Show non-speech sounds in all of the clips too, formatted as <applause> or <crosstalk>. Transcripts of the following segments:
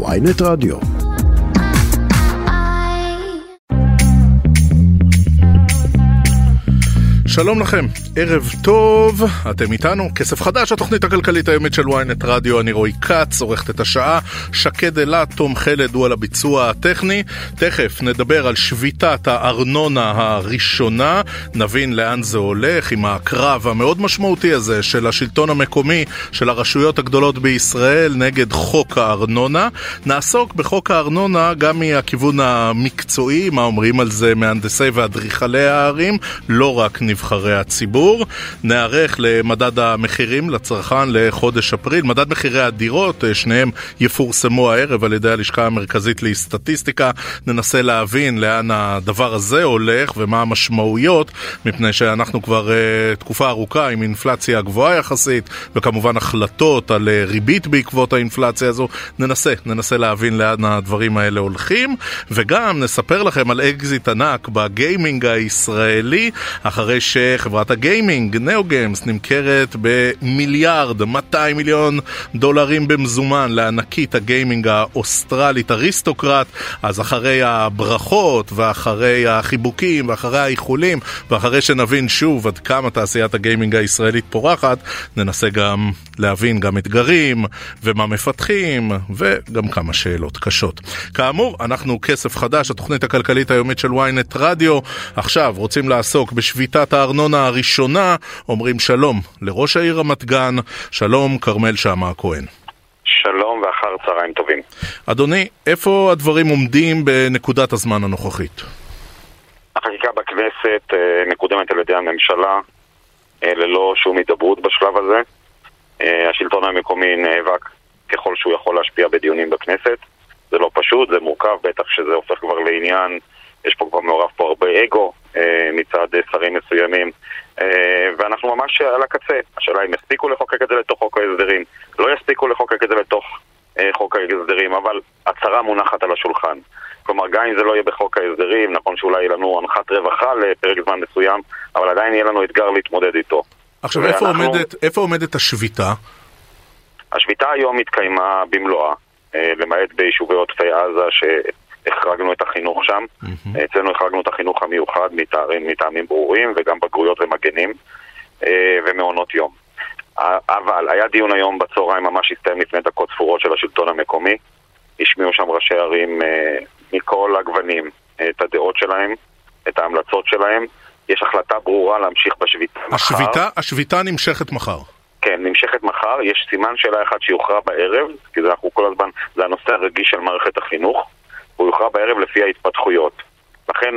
ויינט רדיו. שלום לכם, ערב טוב, אתם איתנו, כסף חדש, התוכנית הכלכלית היומית של ynet רדיו, אני רועי כץ, עורכת את השעה, שקד אילת, תום חלד הוא על הביצוע הטכני, תכף נדבר על שביתת הארנונה הראשונה, נבין לאן זה הולך עם הקרב המאוד משמעותי הזה של השלטון המקומי, של הרשויות הגדולות בישראל נגד חוק הארנונה, נעסוק בחוק הארנונה גם מהכיוון המקצועי, מה אומרים על זה מהנדסי ואדריכלי הערים, לא רק נבחרים. נבחרי הציבור. נערך למדד המחירים לצרכן לחודש אפריל. מדד מחירי הדירות, אה, שניהם יפורסמו הערב על ידי הלשכה המרכזית לסטטיסטיקה. ננסה להבין לאן הדבר הזה הולך ומה המשמעויות, מפני שאנחנו כבר אה, תקופה ארוכה עם אינפלציה גבוהה יחסית, וכמובן החלטות על אה, ריבית בעקבות האינפלציה הזו. ננסה, ננסה להבין לאן הדברים האלה הולכים, וגם נספר לכם על אקזיט ענק בגיימינג הישראלי, אחרי שחברת הגיימינג, נאו-גיימס, נמכרת במיליארד 200 מיליון דולרים במזומן לענקית הגיימינג האוסטרלית אריסטוקרט, אז אחרי הברכות ואחרי החיבוקים ואחרי האיחולים ואחרי שנבין שוב עד כמה תעשיית הגיימינג הישראלית פורחת, ננסה גם להבין גם אתגרים ומה מפתחים וגם כמה שאלות קשות. כאמור, אנחנו כסף חדש, התוכנית הכלכלית היומית של ynet רדיו. עכשיו רוצים לעסוק בשביתת הארנונה הראשונה, אומרים שלום לראש העיר רמת גן, שלום כרמל שאמה הכהן. שלום ואחר צהריים טובים. אדוני, איפה הדברים עומדים בנקודת הזמן הנוכחית? החקיקה בכנסת אה, מקודמת על ידי הממשלה אה, ללא שום הידברות בשלב הזה. אה, השלטון המקומי נאבק ככל שהוא יכול להשפיע בדיונים בכנסת. זה לא פשוט, זה מורכב, בטח שזה הופך כבר לעניין, יש פה כבר מעורב פה הרבה אגו מצד שרים מסוימים, אה, ואנחנו ממש על הקצה. השאלה אם יספיקו לחוקק את זה לתוך חוק ההסדרים, לא יספיקו לחוקק את זה לתוך חוק ההסדרים, אבל הצהרה מונחת על השולחן. כלומר, גם אם זה לא יהיה בחוק ההסדרים, נכון שאולי יהיה לנו הנחת רווחה לפרק זמן מסוים, אבל עדיין יהיה לנו אתגר להתמודד איתו. עכשיו, איפה, אנחנו... עומדת, איפה עומדת השביתה? השביתה היום התקיימה במלואה, אה, למעט ביישובי עוטפי עזה שהחרגנו את החינוך שם. Mm-hmm. אצלנו החרגנו את החינוך המיוחד מטעמים, מטעמים ברורים, וגם בגרויות ומגנים, אה, ומעונות יום. אבל היה דיון היום בצהריים, ממש הסתיים לפני דקות ספורות של השלטון המקומי. השמיעו שם ראשי ערים אה, מכל הגוונים את הדעות שלהם, את ההמלצות שלהם. יש החלטה ברורה להמשיך בשביתה מחר. השביתה, השביתה נמשכת מחר. כן, נמשכת מחר, יש סימן שאלה אחד שיוכרע בערב, כי זה אנחנו כל הזמן, זה הנושא הרגיש של מערכת החינוך, הוא יוכרע בערב לפי ההתפתחויות. לכן...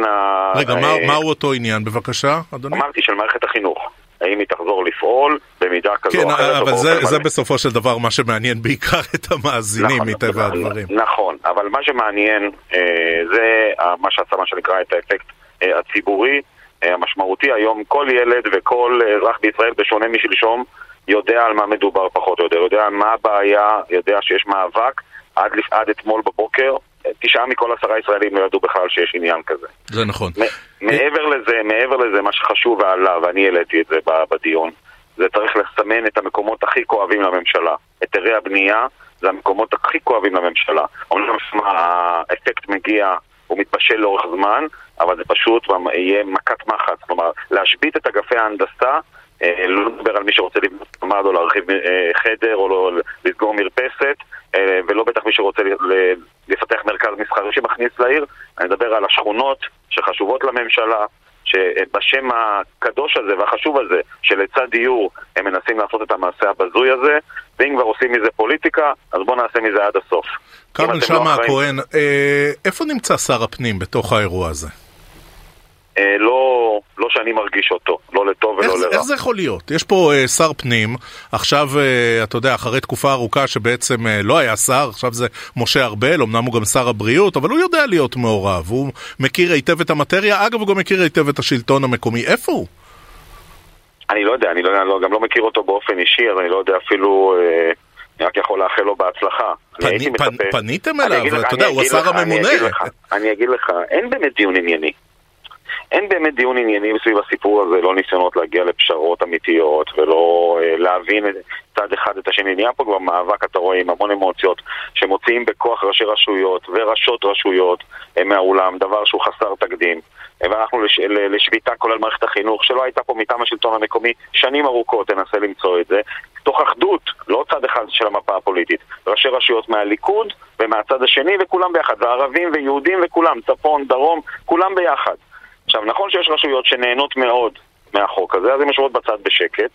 רגע, ה... מה, אה, מהו אותו עניין, בבקשה, אדוני? אמרתי של מערכת החינוך. האם היא תחזור לפעול במידה כזו כן, או אחרת. כן, אבל זה, זה בסופו של דבר מה שמעניין בעיקר את המאזינים נכון, מטבע נכון, הדברים. נכון, אבל מה שמעניין אה, זה מה שעשה מה שנקרא את האפקט אה, הציבורי. אה, המשמעותי היום, כל ילד וכל אזרח בישראל, בשונה משלשום, יודע על מה מדובר פחות או יותר, יודע מה הבעיה, יודע שיש מאבק. עד, עד אתמול בבוקר, תשעה מכל עשרה ישראלים לא ידעו בכלל שיש עניין כזה. זה נכון. מעבר לזה, מעבר לזה, מה שחשוב ועלה, ואני העליתי את זה בדיון, זה צריך לסמן את המקומות הכי כואבים לממשלה. היתרי הבנייה זה המקומות הכי כואבים לממשלה. אומנם האפקט מגיע, הוא מתבשל לאורך זמן, אבל זה פשוט יהיה מכת מחץ. כלומר, להשבית את אגפי ההנדסה אה, לא לדבר על מי שרוצה לבנות ממ"ד או להרחיב אה, חדר או לא לסגור מרפסת ולא בטח מי שרוצה לפתח מרכז מסחרי שמכניס לעיר אני מדבר על השכונות שחשובות לממשלה שבשם הקדוש הזה והחשוב הזה שלצד דיור הם מנסים לעשות את המעשה הבזוי הזה ואם כבר עושים מזה פוליטיקה אז בואו נעשה מזה עד הסוף. כרמל שאמה לא הכהן, איפה נמצא שר הפנים בתוך האירוע הזה? אה, לא, לא שאני מרגיש אותו, לא לטוב ולא לרע. איך זה יכול להיות? יש פה אה, שר פנים, עכשיו, אה, אתה יודע, אחרי תקופה ארוכה שבעצם אה, לא היה שר, עכשיו זה משה ארבל, אמנם הוא גם שר הבריאות, אבל הוא יודע להיות מעורב, הוא מכיר היטב את המטריה, אגב, הוא גם מכיר היטב את השלטון המקומי, איפה הוא? אני לא יודע, אני לא, אני לא, גם לא מכיר אותו באופן אישי, אז אני לא יודע אפילו... אה... אני רק יכול לאחל לו בהצלחה. פני, פנ, פניתם אליו, אתה יודע, הוא השר הממונה. אני אגיד לך, אין באמת דיון ענייני. אין באמת דיון ענייני סביב הסיפור הזה, לא ניסיונות להגיע לפשרות אמיתיות ולא אה, להבין צד אחד את השני. נהיה פה כבר מאבק, אתה רואה, עם המון אמוציות מוציאים בכוח ראשי רשויות וראשות רשויות מהאולם, דבר שהוא חסר תקדים. והלכנו לש, לשביתה כולל מערכת החינוך, שלא הייתה פה מטעם השלטון המקומי שנים ארוכות, תנסה למצוא את זה, תוך אחדות, לא צד אחד של המפה הפוליטית, ראשי רשויות מהליכוד ומהצד השני וכולם ביחד, וערבים ויהודים וכולם, צפון, דרום, כולם ביחד. עכשיו, נכון שיש רשויות שנהנות מאוד מהחוק הזה, אז הן יושבות בצד בשקט,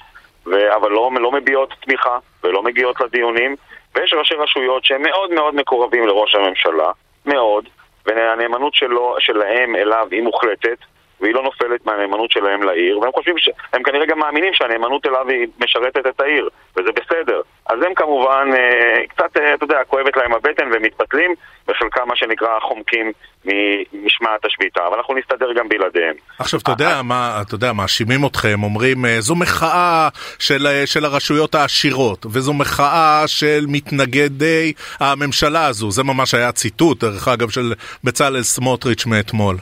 ו... אבל לא, לא מביעות תמיכה ולא מגיעות לדיונים, ויש ראשי רשויות שהם מאוד מאוד מקורבים לראש הממשלה, מאוד, והנאמנות שלהם אליו היא מוחלטת, והיא לא נופלת מהנאמנות שלהם לעיר, והם חושבים, ש... הם כנראה גם מאמינים שהנאמנות אליו היא משרתת את העיר, וזה בסדר. אז הם כמובן אה, קצת, אה, אתה יודע, כואבת להם הבטן והם מתפתלים, וחלקם מה שנקרא חומקים ממשמעת השביתה, אבל אנחנו נסתדר גם בלעדיהם. עכשיו, אתה יודע מה, אתה יודע, מאשימים אתכם, אומרים, אה, זו מחאה של, של הרשויות העשירות, וזו מחאה של מתנגדי הממשלה הזו, זה ממש היה ציטוט, דרך אגב, של בצלאל סמוטריץ' מאתמול.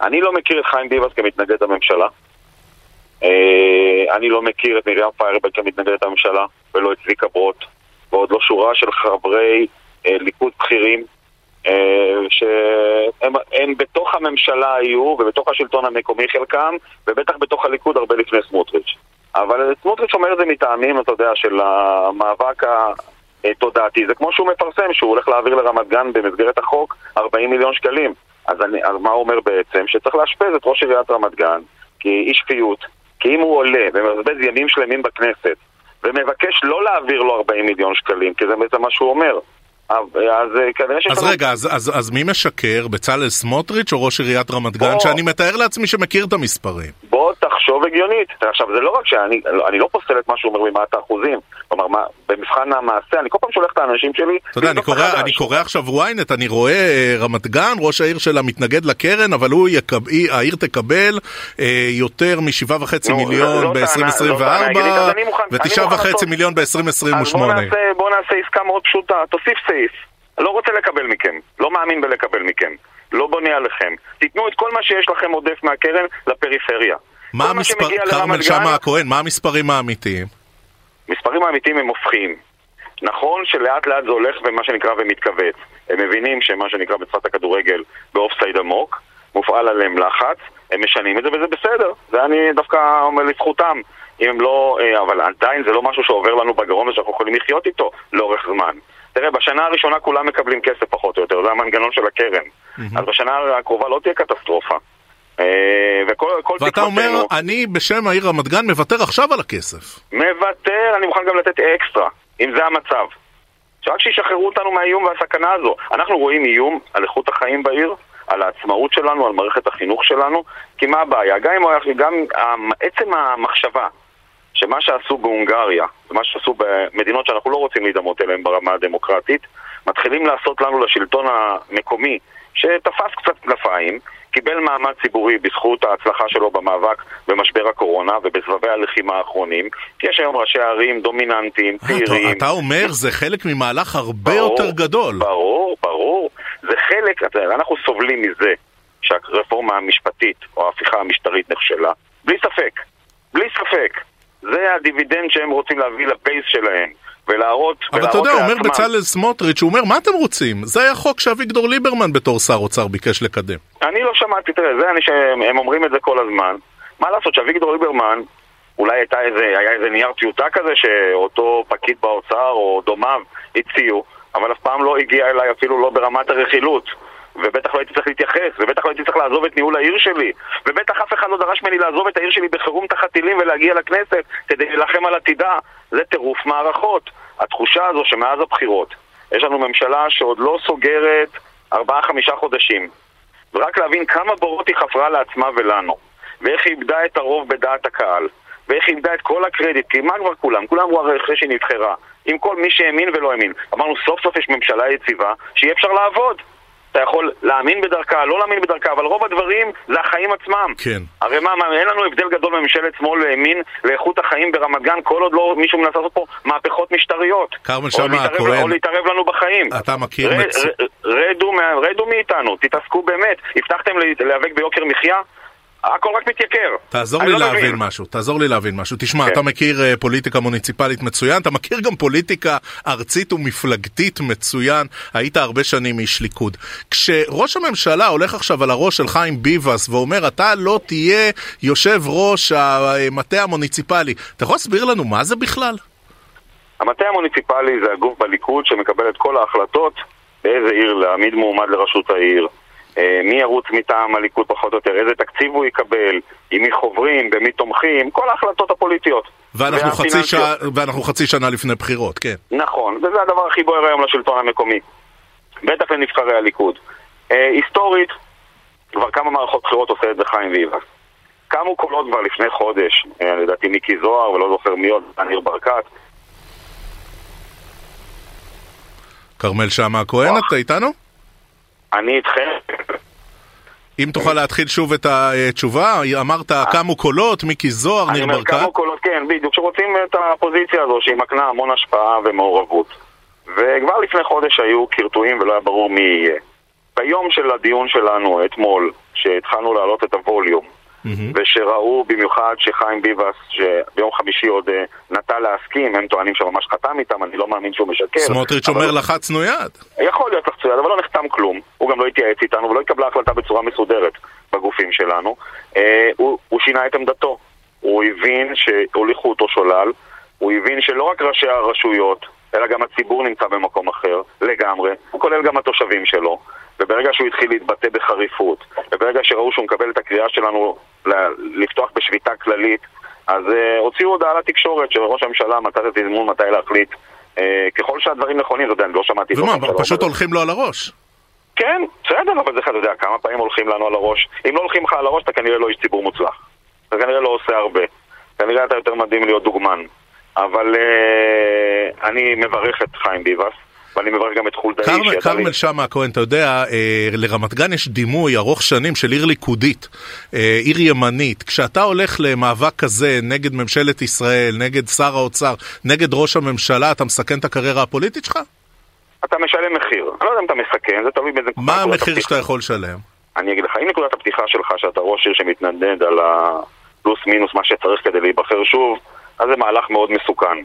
אני לא מכיר את חיים ביבס כמתנגד לממשלה. אני לא מכיר את מרים פיירברג כמתנגדת לממשלה, ולא את צביקה ברוט, ועוד לא שורה של חברי ליכוד בכירים שהם בתוך הממשלה היו, ובתוך השלטון המקומי חלקם, ובטח בתוך הליכוד הרבה לפני סמוטריץ'. אבל סמוטריץ' אומר את זה מטעמים, אתה יודע, של המאבק התודעתי. זה כמו שהוא מפרסם, שהוא הולך להעביר לרמת גן במסגרת החוק 40 מיליון שקלים. אז, אני, אז מה הוא אומר בעצם? שצריך לאשפז את ראש עיריית רמת גן כאי שפיות, כי אם הוא עולה ומבזבז ימים שלמים בכנסת ומבקש לא להעביר לו 40 מיליון שקלים, כי זה בעצם מה שהוא אומר. אז כנראה שיש... אז רגע, אז, אז, אז מי משקר? בצלאל סמוטריץ' או ראש עיריית רמת גן? בוא... שאני מתאר לעצמי שמכיר את המספרים. בוא תחשוב הגיונית. עכשיו, זה לא רק שאני אני לא פוסל את מה שהוא אומר ממעט האחוזים. כלומר, מה, במבחן המעשה, אני כל פעם שולח את האנשים שלי... אתה יודע, אני קורא, אני קורא עכשיו ynet, אני רואה אה, רמת גן, ראש העיר שלה מתנגד לקרן, אבל הוא יקב, העיר תקבל אה, יותר משבעה וחצי מיליון ב-2024 ותשעה וחצי מיליון ב-2028. אז בוא נעשה עסקה מאוד פשוטה, תוסיף סעיף. לא רוצה לקבל מכם, לא מאמין בלקבל מכם, לא בונה עליכם. תיתנו את כל מה שיש לכם עודף מהקרן לפריפריה. מה המספר, כרמל שאמה הכהן, מה המספרים האמיתיים? המספרים האמיתיים הם הופכים. נכון שלאט לאט זה הולך ומה שנקרא ומתכווץ. הם מבינים שמה שנקרא בשפת הכדורגל באופסייד עמוק, מופעל עליהם לחץ, הם משנים את זה וזה בסדר. זה אני דווקא אומר לזכותם. אם הם לא... אה, אבל עדיין זה לא משהו שעובר לנו בגרון ושאנחנו יכולים לחיות איתו לאורך זמן. תראה, בשנה הראשונה כולם מקבלים כסף פחות או יותר, זה המנגנון של הקרן. Mm-hmm. אז בשנה הקרובה לא תהיה קטסטרופה. אה, וכל ואתה אומר, אני בשם העיר רמת גן מוותר עכשיו על הכסף. מוותר, אני מוכן גם לתת אקסטרה, אם זה המצב. שרק שישחררו אותנו מהאיום והסכנה הזו. אנחנו רואים איום על איכות החיים בעיר, על העצמאות שלנו, על מערכת החינוך שלנו, כי מה הבעיה? גם, גם עצם המחשבה שמה שעשו בהונגריה, ומה שעשו במדינות שאנחנו לא רוצים להידמות אליהן ברמה הדמוקרטית, מתחילים לעשות לנו לשלטון המקומי, שתפס קצת כנפיים, קיבל מעמד ציבורי בזכות ההצלחה שלו במאבק במשבר הקורונה ובסבבי הלחימה האחרונים, יש היום ראשי ערים דומיננטיים, אה, צעירים. אתה אומר זה חלק ממהלך הרבה ברור, יותר גדול. ברור, ברור. זה חלק, אנחנו סובלים מזה שהרפורמה המשפטית או ההפיכה המשטרית נכשלה, בלי ספק. בלי ספק. זה הדיבידנד שהם רוצים להביא לבייס שלהם. ולהראות... אבל אתה יודע, אומר בצלאל סמוטריץ', הוא אומר, מה אתם רוצים? זה היה חוק שאביגדור ליברמן בתור שר אוצר ביקש לקדם. אני לא שמעתי, תראה, זה אני שהם אומרים את זה כל הזמן. מה לעשות שאביגדור ליברמן, אולי הייתה איזה, היה איזה נייר טיוטה כזה שאותו פקיד באוצר או דומיו הציעו, אבל אף פעם לא הגיע אליי אפילו לא ברמת הרכילות. ובטח לא הייתי צריך להתייחס, ובטח לא הייתי צריך לעזוב את ניהול העיר שלי, ובטח אף אחד לא דרש ממני לעזוב את העיר שלי בחירום תחת טילים ולהגיע לכנסת כדי להילחם על עתידה. זה טירוף מערכות. התחושה הזו שמאז הבחירות יש לנו ממשלה שעוד לא סוגרת ארבעה-חמישה חודשים, ורק להבין כמה בורות היא חפרה לעצמה ולנו, ואיך היא איבדה את הרוב בדעת הקהל, ואיך היא איבדה את כל הקרדיט, כי מה כבר כולם? כולם אמרו הרי אחרי שהיא נבחרה, עם כל מי שהאמין ולא האמין. אמרנו סוף סוף יש ממשלה יציבה שיהיה אפשר לעבוד. אתה יכול להאמין בדרכה, לא להאמין בדרכה, אבל רוב הדברים זה החיים עצמם. כן. הרי מה, מה אין לנו הבדל גדול בממשלת שמאל וימין לאיכות החיים ברמת גן, כל עוד לא מישהו מנסה לעשות פה מהפכות משטריות. כרמל שאמה הכהן... או להתערב לנו בחיים. אתה מכיר... ר, מצ... ר, רדו, רדו מאיתנו, תתעסקו באמת. הבטחתם להיאבק ביוקר מחיה? הכל רק מתייקר. תעזור לי לא להבין מבין. משהו, תעזור לי להבין משהו. תשמע, כן. אתה מכיר uh, פוליטיקה מוניציפלית מצוין, אתה מכיר גם פוליטיקה ארצית ומפלגתית מצוין, היית הרבה שנים איש ליכוד. כשראש הממשלה הולך עכשיו על הראש של חיים ביבס ואומר, אתה לא תהיה יושב ראש המטה המוניציפלי, אתה יכול להסביר לנו מה זה בכלל? המטה המוניציפלי זה הגוף בליכוד שמקבל את כל ההחלטות באיזה עיר להעמיד מועמד לראשות העיר, אה, מי ירוץ מטעם הליכוד פחות או יותר, איזה תקציב הוא יקבל, עם מי חוברים, במי תומכים, כל ההחלטות הפוליטיות. ואנחנו חצי. שעה, ואנחנו חצי שנה לפני בחירות, כן. נכון, וזה הדבר הכי בוער היום לשלטון המקומי. בטח לנבחרי הליכוד. אה, היסטורית, כבר כמה מערכות בחירות עושה את זה חיים ביבס. קמו קולות כבר לפני חודש, אה, לדעתי מיקי זוהר, ולא זוכר מי עוד, ניר ברקת. כרמל שאמה הכהן. אתה איתנו? אני איתכם, אם תוכל להתחיל שוב את התשובה, אמרת קמו קולות, מיקי זוהר, אני ניר אומר ברקת. כמה קולות, כן, בדיוק, שרוצים את הפוזיציה הזו שהיא מקנה המון השפעה ומעורבות. וכבר לפני חודש היו קרטועים ולא היה ברור מי יהיה. ביום של הדיון שלנו אתמול, שהתחלנו להעלות את הווליום, מהמם. ושראו במיוחד שחיים ביבס, שביום חמישי עוד אה, נטה להסכים, הם טוענים שממש חתם איתם, אני לא מאמין שהוא משקר. סמוטריץ' אבל- אומר לחצנו יד. יכול להיות לחצויד, אבל לא נחתם כלום. הוא גם לא התייעץ איתנו ולא התקבלה החלטה בצורה מסודרת בגופים שלנו. אה, הוא, הוא שינה את עמדתו. הוא הבין שהוליכו אותו שולל, הוא הבין שלא רק ראשי הרשויות, אלא גם הציבור נמצא במקום אחר, לגמרי, כולל גם התושבים שלו. וברגע שהוא התחיל להתבטא בחריפות, וברגע שראו שהוא מקבל את הקריאה שלנו לפתוח בשביתה כללית, אז אה, הוציאו הודעה לתקשורת שראש הממשלה מצא את התזמון מתי להחליט. אה, ככל שהדברים נכונים, אתה יודע, אני לא שמעתי... ומה, הממשלה פשוט הולכים לו על הראש. כן, בסדר, אבל זה, אתה יודע, כמה פעמים הולכים לנו על הראש. אם לא הולכים לך על הראש, אתה כנראה לא איש ציבור מוצלח. אתה כנראה לא עושה הרבה. כנראה אתה יותר מדהים להיות דוגמן. אבל אה, אני מברך את חיים ביבס, ואני מברך גם את חולדאי. כרמל- כרמל שאמה הכהן, אתה יודע, אה, לרמת גן יש דימוי ארוך שנים של עיר ליכודית, אה, עיר ימנית. כשאתה הולך למאבק כזה נגד ממשלת ישראל, נגד שר האוצר, נגד ראש הממשלה, אתה מסכן את הקריירה הפוליטית שלך? אתה משלם מחיר. אני לא יודע אם אתה מסכן, זה תלוי באיזה... מה המחיר. שאתה יכול לשלם? אני אגיד לך, אם נקודת הפתיחה שלך שאתה ראש עיר שמתנדנד על הפלוס מינוס מה שצריך כדי להיבחר שוב, אז זה מהלך מאוד מסוכן.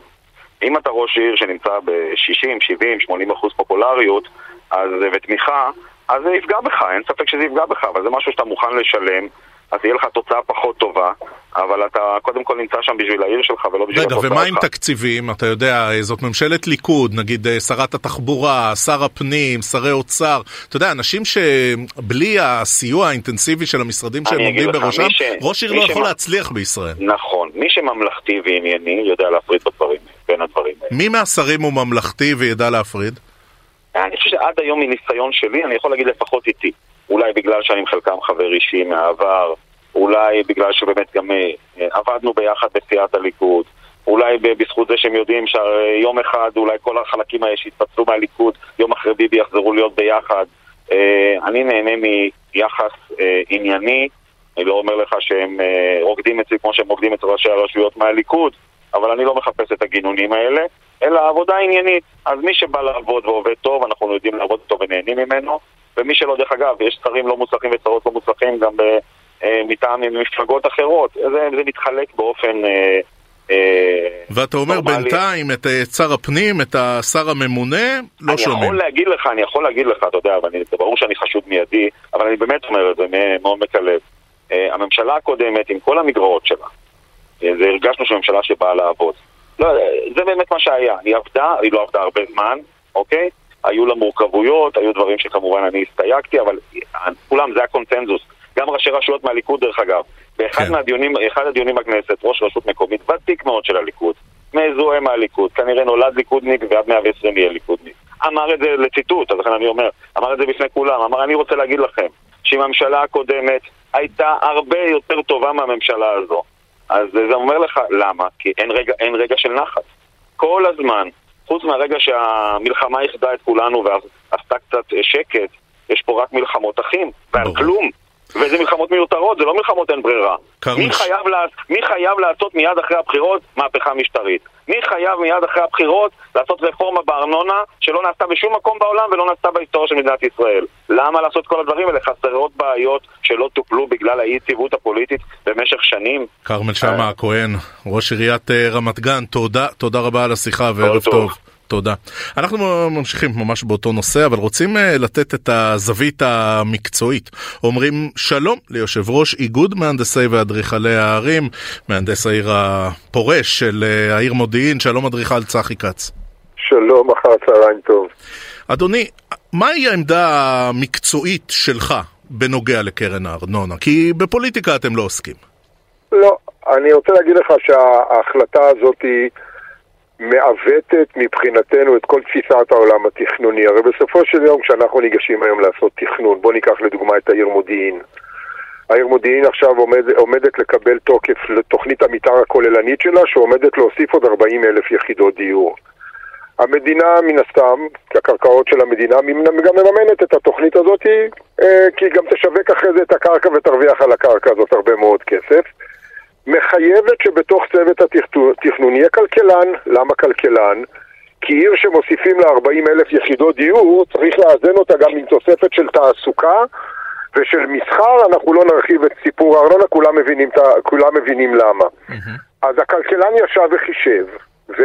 אם אתה ראש עיר שנמצא ב-60, 70, 80 אחוז פופולריות אז, ותמיכה, אז זה יפגע בך, אין ספק שזה יפגע בך, אבל זה משהו שאתה מוכן לשלם, אז תהיה לך תוצאה פחות טובה, אבל אתה קודם כל נמצא שם בשביל העיר שלך ולא בשביל רגע, התוצאה ומה עם שלך. תקציבים? אתה יודע, זאת ממשלת ליכוד, נגיד אה, שרת התחבורה, שר הפנים, שרי אוצר. אתה יודע, אנשים שבלי הסיוע האינטנסיבי של המשרדים שהם עומדים בראשם, ש- ראש עיר לא שמ- יכול להצליח בישראל. נכון, מי שממלכתי וענייני יודע להפריד בדברים, בין הדברים האלה. מי מהשרים הוא ממלכתי וידע להפריד? אני חושב שעד היום מניסיון שלי, אני יכול להגיד לפחות איתי. אולי בגלל שאני עם חלקם חבר אישי מהעבר, אולי בגלל שבאמת גם אה, אה, עבדנו ביחד בסיעת הליכוד, אולי בזכות זה שהם יודעים שיום אחד אולי כל החלקים האלה שהתפצלו מהליכוד, יום אחרי ביבי יחזרו להיות ביחד. אה, אני נהנה מיחס ענייני, אני לא אומר לך שהם רוקדים אצלי כמו שהם רוקדים אצל ראשי הרשויות מהליכוד, אבל אני לא מחפש את הגינונים האלה, אלא עבודה עניינית. אז מי שבא לעבוד ועובד טוב, אנחנו יודעים לעבוד טוב ונהנים ממנו, ומי שלא, דרך אגב, יש שרים לא מוצלחים ושרות לא מוצלחים גם ב, אה, מטעם מפלגות אחרות. זה, זה מתחלק באופן... אה, אה, ואתה אומר. בינתיים את אה, שר הפנים, את השר הממונה, לא אני שומעים. יכול להגיד לך, אני יכול להגיד לך, אתה יודע, זה ברור שאני חשוד מיידי, אבל אני באמת אומר את זה מעומק הלב. אה, הממשלה הקודמת, עם כל המגרעות שלה, אה, זה הרגשנו שהיא ממשלה שבאה לעבוד. לא, אה, זה באמת מה שהיה. היא עבדה, היא לא עבדה הרבה זמן, אוקיי? היו לה מורכבויות, היו דברים שכמובן אני הסתייגתי, אבל כולם, זה הקונצנזוס. גם ראשי רשויות מהליכוד, דרך אגב. באחד כן. מהדיונים, אחד הדיונים בכנסת, ראש רשות מקומית ותיק מאוד של הליכוד, מזוהה מהליכוד, כנראה נולד ליכודניק ועד 120 יהיה ליכודניק. אמר את זה לציטוט, אז לכן אני אומר, אמר את זה בפני כולם, אמר אני רוצה להגיד לכם שאם הממשלה הקודמת הייתה הרבה יותר טובה מהממשלה הזו. אז זה אומר לך למה, כי אין רגע, אין רגע של נחת. כל הזמן, חוץ מהרגע שהמלחמה איחדה את כולנו ועשתה קצת שקט, יש פה רק מלחמות אחים, ועל. כלום. וזה מלחמות מיותרות, זה לא מלחמות אין ברירה. מי חייב, לה, מי חייב לעשות מיד אחרי הבחירות מהפכה משטרית? מי חייב מיד אחרי הבחירות לעשות רפורמה בארנונה שלא נעשתה בשום מקום בעולם ולא נעשתה בהיסטוריה של מדינת ישראל? למה לעשות כל הדברים האלה? חסרות בעיות שלא טופלו בגלל האי-יציבות הפוליטית במשך שנים. כרמל שאמה הכהן, ראש עיריית אה, רמת גן, תודה, תודה רבה על השיחה וערב טוב. טוב. תודה. אנחנו ממשיכים ממש באותו נושא, אבל רוצים אה, לתת את הזווית המקצועית. אומרים שלום ליושב ראש איגוד מהנדסי ואדריכלי הערים, מהנדס העיר הפורש של אה, העיר מודיעין, שלום אדריכל צחי כץ. שלום, אחר צהריים טוב. אדוני, מהי העמדה המקצועית שלך בנוגע לקרן הארנונה? כי בפוליטיקה אתם לא עוסקים. לא, אני רוצה להגיד לך שההחלטה הזאת היא... מעוותת מבחינתנו את כל תפיסת העולם התכנוני. הרי בסופו של יום כשאנחנו ניגשים היום לעשות תכנון, בואו ניקח לדוגמה את העיר מודיעין. העיר מודיעין עכשיו עומד, עומדת לקבל תוקף לתוכנית המתאר הכוללנית שלה, שעומדת להוסיף עוד 40 אלף יחידות דיור. המדינה, מן הסתם, הקרקעות של המדינה, גם מממנת את התוכנית הזאת, אה, כי היא גם תשווק אחרי זה את הקרקע ותרוויח על הקרקע הזאת הרבה מאוד כסף. מחייבת שבתוך צוות התכנון יהיה כלכלן. למה כלכלן? כי עיר שמוסיפים לה 40 אלף יחידות דיור, צריך לאזן אותה גם עם תוספת של תעסוקה ושל מסחר, אנחנו לא נרחיב את סיפור הארנונה, כולם מבינים, כולם מבינים למה. Mm-hmm. אז הכלכלן ישב וחישב, ו,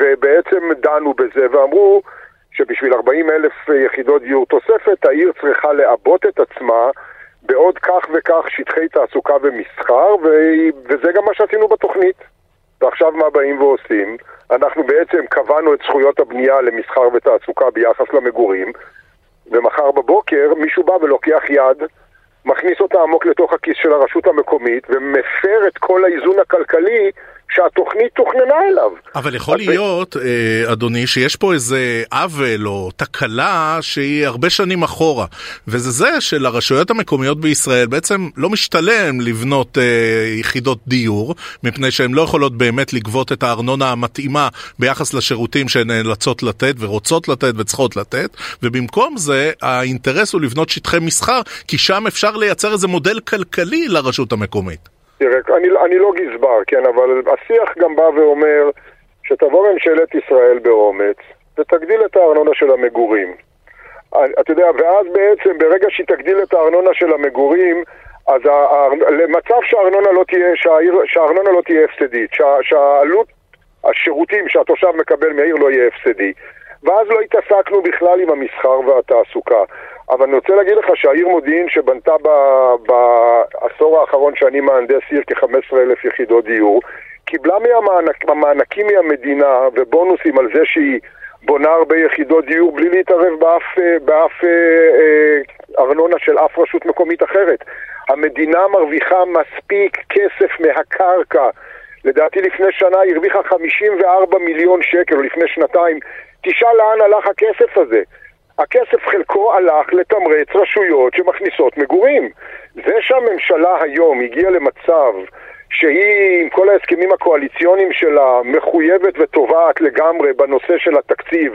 ובעצם דנו בזה ואמרו שבשביל 40 אלף יחידות דיור תוספת, העיר צריכה לעבות את עצמה בעוד כך וכך שטחי תעסוקה ומסחר, ו... וזה גם מה שעשינו בתוכנית. ועכשיו מה באים ועושים? אנחנו בעצם קבענו את זכויות הבנייה למסחר ותעסוקה ביחס למגורים, ומחר בבוקר מישהו בא ולוקח יד, מכניס אותה עמוק לתוך הכיס של הרשות המקומית, ומפר את כל האיזון הכלכלי שהתוכנית תוכננה אליו. אבל יכול להיות, ב... אה, אדוני, שיש פה איזה עוול או תקלה שהיא הרבה שנים אחורה, וזה זה שלרשויות המקומיות בישראל בעצם לא משתלם לבנות אה, יחידות דיור, מפני שהן לא יכולות באמת לגבות את הארנונה המתאימה ביחס לשירותים שהן נאלצות לתת ורוצות לתת וצריכות לתת, ובמקום זה האינטרס הוא לבנות שטחי מסחר, כי שם אפשר לייצר איזה מודל כלכלי לרשות המקומית. תראה, אני, אני לא גזבר, כן, אבל השיח גם בא ואומר שתבוא ממשלת ישראל באומץ ותגדיל את הארנונה של המגורים. אתה יודע, ואז בעצם ברגע שהיא תגדיל את הארנונה של המגורים, אז למצב שהארנונה לא תהיה, שהעיר, שהארנונה לא תהיה הפסדית, שה, שהעלות השירותים שהתושב מקבל מהעיר לא יהיה הפסדי. ואז לא התעסקנו בכלל עם המסחר והתעסוקה. אבל אני רוצה להגיד לך שהעיר מודיעין שבנתה בעשור האחרון שאני מהנדס עיר כ-15,000 יחידות דיור, קיבלה מהמענקים מהמדינה ובונוסים על זה שהיא בונה הרבה יחידות דיור בלי להתערב באף, באף אה, אה, ארנונה של אף רשות מקומית אחרת. המדינה מרוויחה מספיק כסף מהקרקע. לדעתי לפני שנה היא הרוויחה 54 מיליון שקל, או לפני שנתיים. תשאל לאן הלך הכסף הזה. הכסף חלקו הלך לתמרץ רשויות שמכניסות מגורים. זה שהממשלה היום הגיעה למצב שהיא, עם כל ההסכמים הקואליציוניים שלה, מחויבת וטובעת לגמרי בנושא של התקציב,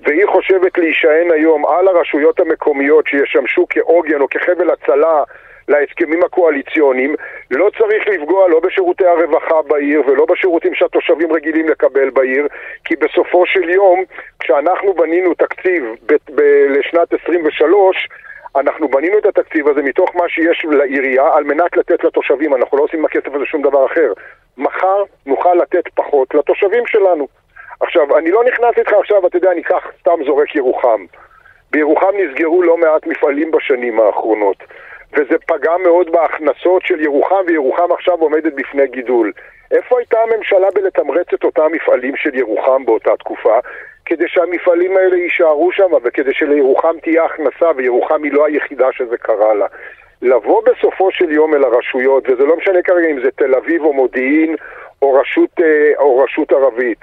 והיא חושבת להישען היום על הרשויות המקומיות שישמשו כעוגן או כחבל הצלה להסכמים הקואליציוניים, לא צריך לפגוע לא בשירותי הרווחה בעיר ולא בשירותים שהתושבים רגילים לקבל בעיר, כי בסופו של יום, כשאנחנו בנינו תקציב ב- ב- לשנת 23, אנחנו בנינו את התקציב הזה מתוך מה שיש לעירייה על מנת לתת לתושבים, אנחנו לא עושים עם הכסף הזה שום דבר אחר. מחר נוכל לתת פחות לתושבים שלנו. עכשיו, אני לא נכנס איתך עכשיו, אתה יודע, אני אקח סתם זורק ירוחם. בירוחם נסגרו לא מעט מפעלים בשנים האחרונות. וזה פגע מאוד בהכנסות של ירוחם, וירוחם עכשיו עומדת בפני גידול. איפה הייתה הממשלה בלתמרץ את אותם מפעלים של ירוחם באותה תקופה? כדי שהמפעלים האלה יישארו שם וכדי שלירוחם תהיה הכנסה, וירוחם היא לא היחידה שזה קרה לה. לבוא בסופו של יום אל הרשויות, וזה לא משנה כרגע אם זה תל אביב או מודיעין או רשות, אה, או רשות ערבית,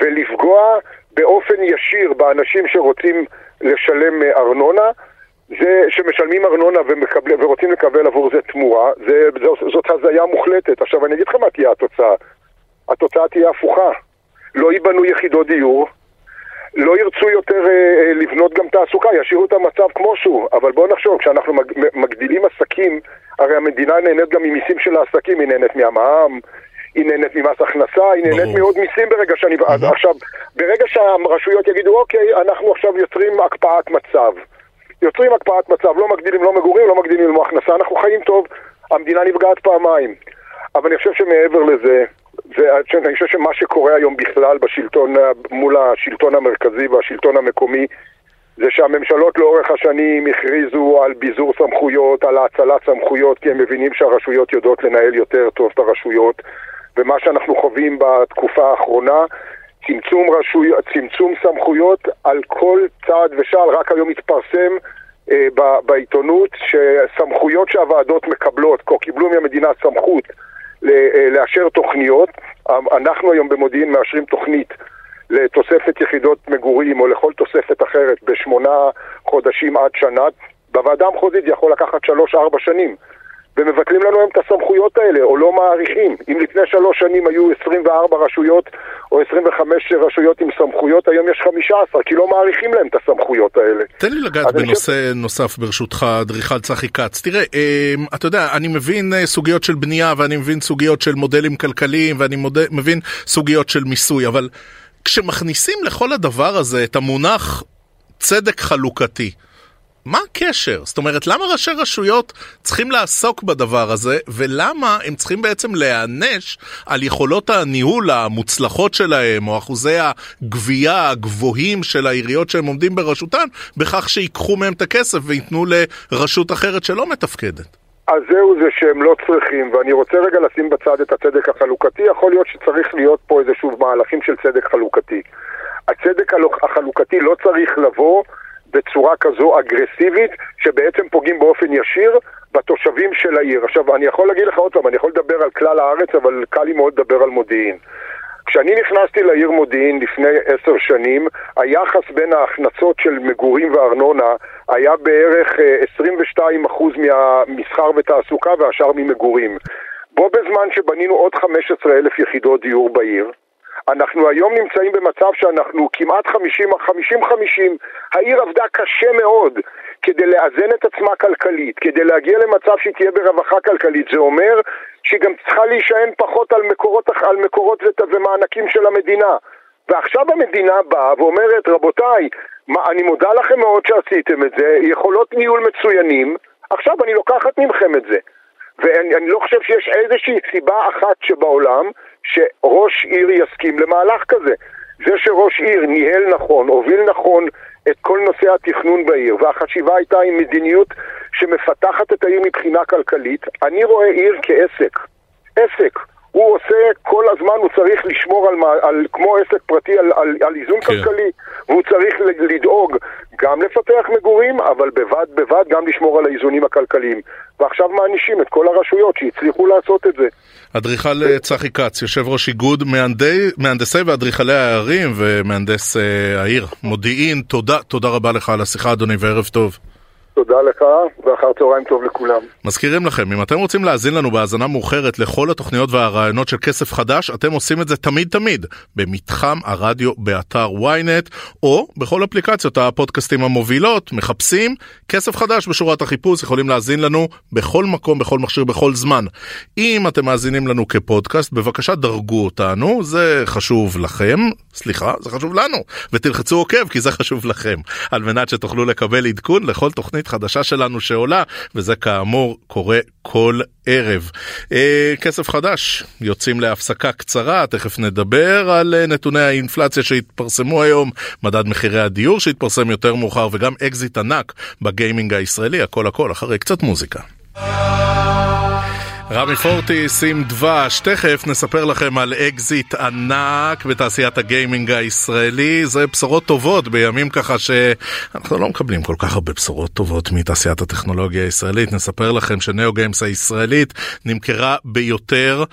ולפגוע באופן ישיר באנשים שרוצים לשלם אה, ארנונה, זה שמשלמים ארנונה ומקבל, ורוצים לקבל עבור זה תמורה, זה, זאת הזיה מוחלטת. עכשיו אני אגיד לך מה תהיה התוצאה. התוצאה תהיה הפוכה. לא ייבנו יחידות דיור, לא ירצו יותר אה, לבנות גם תעסוקה, ישאירו את המצב כמו שהוא. אבל בואו נחשוב, כשאנחנו מגדילים עסקים, הרי המדינה נהנית גם ממיסים של העסקים, היא נהנית מהמע"מ, היא נהנית ממס הכנסה, היא נהנית מעוד מיסים ברגע שאני... עכשיו, ברגע שהרשויות יגידו, אוקיי, אנחנו עכשיו יוצרים הקפאת מצב. יוצרים הקפאת מצב, לא מגדילים לא מגורים, לא מגדילים לא הכנסה, אנחנו חיים טוב, המדינה נפגעת פעמיים. אבל אני חושב שמעבר לזה, ואני חושב שמה שקורה היום בכלל בשלטון, מול השלטון המרכזי והשלטון המקומי, זה שהממשלות לאורך השנים הכריזו על ביזור סמכויות, על האצלת סמכויות, כי הם מבינים שהרשויות יודעות לנהל יותר טוב את הרשויות. ומה שאנחנו חווים בתקופה האחרונה, צמצום, רשוי, צמצום סמכויות על כל צעד ושעל, רק היום התפרסם אה, ב, בעיתונות שסמכויות שהוועדות מקבלות, או קיבלו מהמדינה סמכות אה, לאשר תוכניות, אנחנו היום במודיעין מאשרים תוכנית לתוספת יחידות מגורים או לכל תוספת אחרת בשמונה חודשים עד שנה, בוועדה המחוזית זה יכול לקחת שלוש-ארבע שנים. ומבטלים לנו היום את הסמכויות האלה, או לא מעריכים. אם לפני שלוש שנים היו 24 רשויות או 25 רשויות עם סמכויות, היום יש 15, כי לא מעריכים להם את הסמכויות האלה. תן לי לגעת בנושא חושב... נוסף ברשותך, אדריכל צחי כץ. תראה, אה, אתה יודע, אני מבין אה, סוגיות של בנייה, ואני מבין סוגיות של מודלים כלכליים, ואני מוד... מבין סוגיות של מיסוי, אבל כשמכניסים לכל הדבר הזה את המונח צדק חלוקתי, מה הקשר? זאת אומרת, למה ראשי רשויות צריכים לעסוק בדבר הזה, ולמה הם צריכים בעצם להיענש על יכולות הניהול המוצלחות שלהם, או אחוזי הגבייה הגבוהים של העיריות שהם עומדים בראשותן, בכך שיקחו מהם את הכסף וייתנו לרשות אחרת שלא מתפקדת? אז זהו זה שהם לא צריכים, ואני רוצה רגע לשים בצד את הצדק החלוקתי, יכול להיות שצריך להיות פה איזה שוב מהלכים של צדק חלוקתי. הצדק החלוקתי לא צריך לבוא בצורה כזו אגרסיבית, שבעצם פוגעים באופן ישיר בתושבים של העיר. עכשיו, אני יכול להגיד לך עוד פעם, אני יכול לדבר על כלל הארץ, אבל קל לי מאוד לדבר על מודיעין. כשאני נכנסתי לעיר מודיעין לפני עשר שנים, היחס בין ההכנסות של מגורים וארנונה היה בערך 22% אה, מהמסחר ותעסוקה והשאר ממגורים. בו בזמן שבנינו עוד 15,000 יחידות דיור בעיר, אנחנו היום נמצאים במצב שאנחנו כמעט 50-50. העיר עבדה קשה מאוד כדי לאזן את עצמה כלכלית, כדי להגיע למצב שהיא תהיה ברווחה כלכלית. זה אומר שהיא גם צריכה להישען פחות על מקורות, על מקורות ומענקים של המדינה. ועכשיו המדינה באה ואומרת, רבותיי, מה, אני מודה לכם מאוד שעשיתם את זה, יכולות ניהול מצוינים, עכשיו אני לוקחת מכם את זה. ואני לא חושב שיש איזושהי סיבה אחת שבעולם שראש עיר יסכים למהלך כזה. זה שראש עיר ניהל נכון, הוביל נכון את כל נושא התכנון בעיר, והחשיבה הייתה עם מדיניות שמפתחת את העיר מבחינה כלכלית, אני רואה עיר כעסק. עסק. הוא עושה כל הזמן, הוא צריך לשמור על, על כמו עסק פרטי, על, על, על איזון כן. כלכלי, והוא צריך לדאוג גם לפתח מגורים, אבל בבד בבד גם לשמור על האיזונים הכלכליים. ועכשיו מענישים את כל הרשויות שהצליחו לעשות את זה. אדריכל אה, צחי כץ, יושב ראש איגוד מהנדי, מהנדסי ואדריכלי הערים ומהנדס אה, העיר מודיעין, תודה, תודה רבה לך על השיחה אדוני וערב טוב. תודה לך, ואחר צהריים טוב לכולם. מזכירים לכם, אם אתם רוצים להאזין לנו בהאזנה מאוחרת לכל התוכניות והרעיונות של כסף חדש, אתם עושים את זה תמיד תמיד במתחם הרדיו באתר ynet, או בכל אפליקציות הפודקאסטים המובילות, מחפשים כסף חדש בשורת החיפוש, יכולים להאזין לנו בכל מקום, בכל מכשיר, בכל זמן. אם אתם מאזינים לנו כפודקאסט, בבקשה דרגו אותנו, זה חשוב לכם, סליחה, זה חשוב לנו, ותלחצו עוקב כי זה חשוב לכם, על מנת שתוכלו לקבל עדכון לכל תוכנית תוכנית חדשה שלנו שעולה, וזה כאמור קורה כל ערב. אה, כסף חדש, יוצאים להפסקה קצרה, תכף נדבר על אה, נתוני האינפלציה שהתפרסמו היום, מדד מחירי הדיור שהתפרסם יותר מאוחר, וגם אקזיט ענק בגיימינג הישראלי, הכל הכל אחרי קצת מוזיקה. רמי פורטיס עם דבש, תכף נספר לכם על אקזיט ענק בתעשיית הגיימינג הישראלי, זה בשורות טובות בימים ככה שאנחנו לא מקבלים כל כך הרבה בשורות טובות מתעשיית הטכנולוגיה הישראלית, נספר לכם שנאו גיימס הישראלית נמכרה ביותר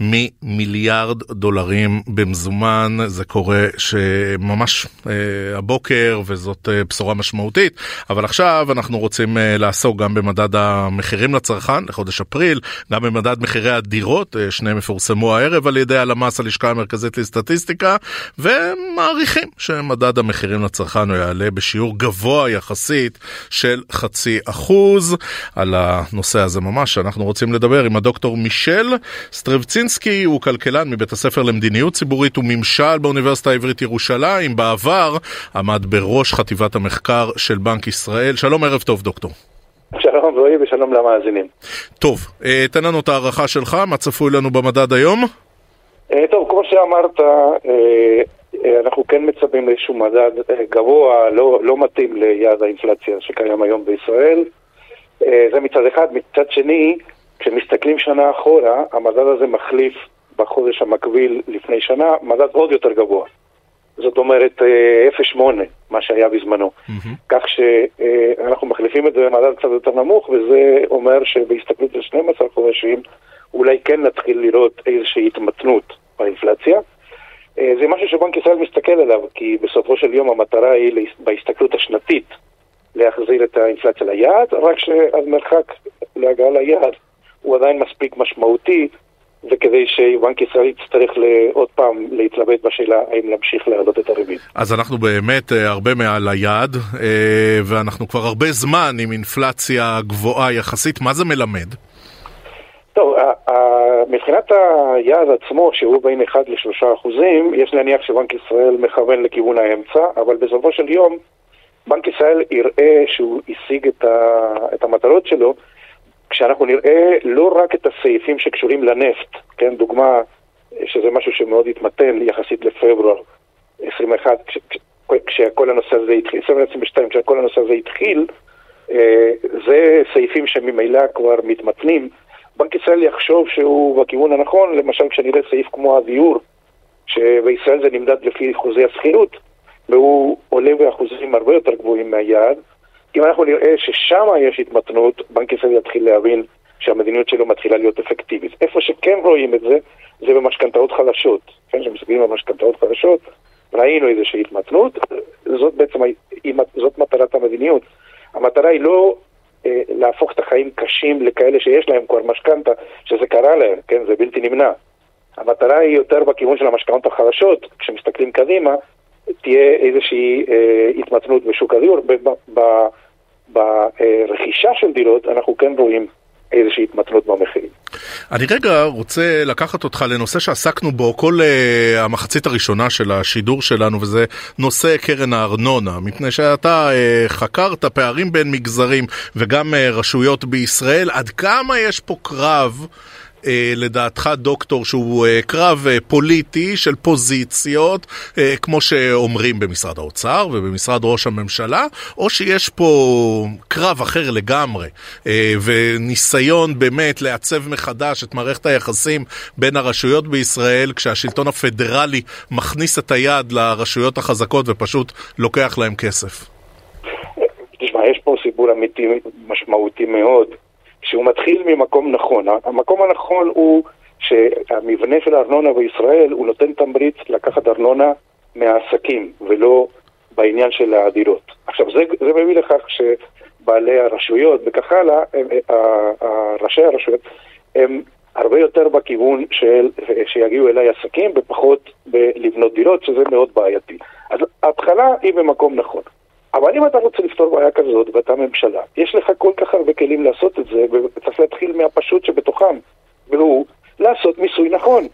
ממיליארד דולרים במזומן, זה קורה שממש אה, הבוקר וזאת אה, בשורה משמעותית, אבל עכשיו אנחנו רוצים אה, לעסוק גם במדד המחירים לצרכן לחודש אפריל, גם במדד מחירי הדירות, שניהם יפורסמו הערב על ידי הלמ"ס, הלשכה המרכזית לסטטיסטיקה, ומעריכים שמדד המחירים לצרכן הוא יעלה בשיעור גבוה יחסית של חצי אחוז. על הנושא הזה ממש אנחנו רוצים לדבר עם הדוקטור מישל סטרבצינסקי, הוא כלכלן מבית הספר למדיניות ציבורית וממשל באוניברסיטה העברית ירושלים. בעבר עמד בראש חטיבת המחקר של בנק ישראל. שלום, ערב טוב דוקטור. שלום רועי ושלום למאזינים. טוב, אה, תן לנו את ההערכה שלך, מה צפוי לנו במדד היום? אה, טוב, כמו שאמרת, אה, אנחנו כן מצפים לאיזשהו מדד גבוה, לא, לא מתאים ליעד האינפלציה שקיים היום בישראל. זה מצד אחד. מצד שני, כשמסתכלים שנה אחורה, המדד הזה מחליף בחודש המקביל לפני שנה מדד עוד יותר גבוה. זאת אומרת 0.8, מה שהיה בזמנו. Mm-hmm. כך שאנחנו מחליפים את זה במדד קצת יותר נמוך, וזה אומר שבהסתכלות של 12 חודשים, אולי כן נתחיל לראות איזושהי התמתנות באינפלציה. זה משהו שבנק ישראל מסתכל עליו, כי בסופו של יום המטרה היא בהסתכלות השנתית להחזיר את האינפלציה ליעד, רק שהמרחק להגעה ליעד הוא עדיין מספיק משמעותי וכדי שבנק ישראל יצטרך עוד פעם להתלבט בשאלה האם להמשיך להעלות את הריבית. אז אנחנו באמת אה, הרבה מעל היעד, אה, ואנחנו כבר הרבה זמן עם אינפלציה גבוהה יחסית, מה זה מלמד? טוב, מבחינת היעד עצמו, שהוא בין 1 ל-3 אחוזים, יש להניח שבנק ישראל מכוון לכיוון האמצע, אבל בסופו של יום בנק ישראל יראה שהוא השיג את המטרות שלו כשאנחנו נראה לא רק את הסעיפים שקשורים לנפט, כן, דוגמה שזה משהו שמאוד התמתן יחסית לפברואר 21, כש, כשכל הנושא הזה התחיל, 2022, כשכל הנושא הזה התחיל, אה, זה סעיפים שממילא כבר מתמתנים. בנק ישראל יחשוב שהוא בכיוון הנכון, למשל כשנראה סעיף כמו הדיור, שבישראל זה נמדד לפי חוזי השכירות, והוא עולה באחוזים הרבה יותר גבוהים מהיעד, אם אנחנו נראה ששם יש התמתנות, בנק ישראל יתחיל להבין שהמדיניות שלו מתחילה להיות אפקטיבית. איפה שכן רואים את זה, זה במשכנתאות חלשות. כן, כשמסתכלים על משכנתאות חלשות, ראינו איזושהי התמתנות, זאת בעצם, זאת מטרת המדיניות. המטרה היא לא אה, להפוך את החיים קשים לכאלה שיש להם כבר משכנתה, שזה קרה להם, כן, זה בלתי נמנע. המטרה היא יותר בכיוון של המשכנתאות החלשות, כשמסתכלים קדימה, תהיה איזושהי אה, התמתנות בשוק הדיור. ברכישה של דירות אנחנו כן רואים איזושהי התמתנות במחירים. אני רגע רוצה לקחת אותך לנושא שעסקנו בו כל uh, המחצית הראשונה של השידור שלנו וזה נושא קרן הארנונה מפני שאתה uh, חקרת פערים בין מגזרים וגם uh, רשויות בישראל עד כמה יש פה קרב אה, לדעתך דוקטור שהוא אה, קרב אה, פוליטי של פוזיציות, אה, כמו שאומרים במשרד האוצר ובמשרד ראש הממשלה, או שיש פה קרב אחר לגמרי, אה, וניסיון באמת לעצב מחדש את מערכת היחסים בין הרשויות בישראל, כשהשלטון הפדרלי מכניס את היד לרשויות החזקות ופשוט לוקח להם כסף. תשמע, יש פה סיפור אמיתי משמעותי מאוד. שהוא מתחיל ממקום נכון. המקום הנכון הוא שהמבנה של הארנונה בישראל הוא נותן תמריץ לקחת ארנונה מהעסקים ולא בעניין של הדירות. עכשיו זה, זה מביא לכך שבעלי הרשויות וכך הלאה, הם, ראשי הרשויות, הם הרבה יותר בכיוון של שיגיעו אליי עסקים ופחות בלבנות דירות, שזה מאוד בעייתי. אז ההתחלה היא במקום נכון. אבל אם אתה רוצה לפתור בעיה כזאת ואתה ממשלה, יש לך כל כך הרבה כלים לעשות את זה, וצריך להתחיל מהפשוט שבתוכם, והוא לעשות מיסוי נכון.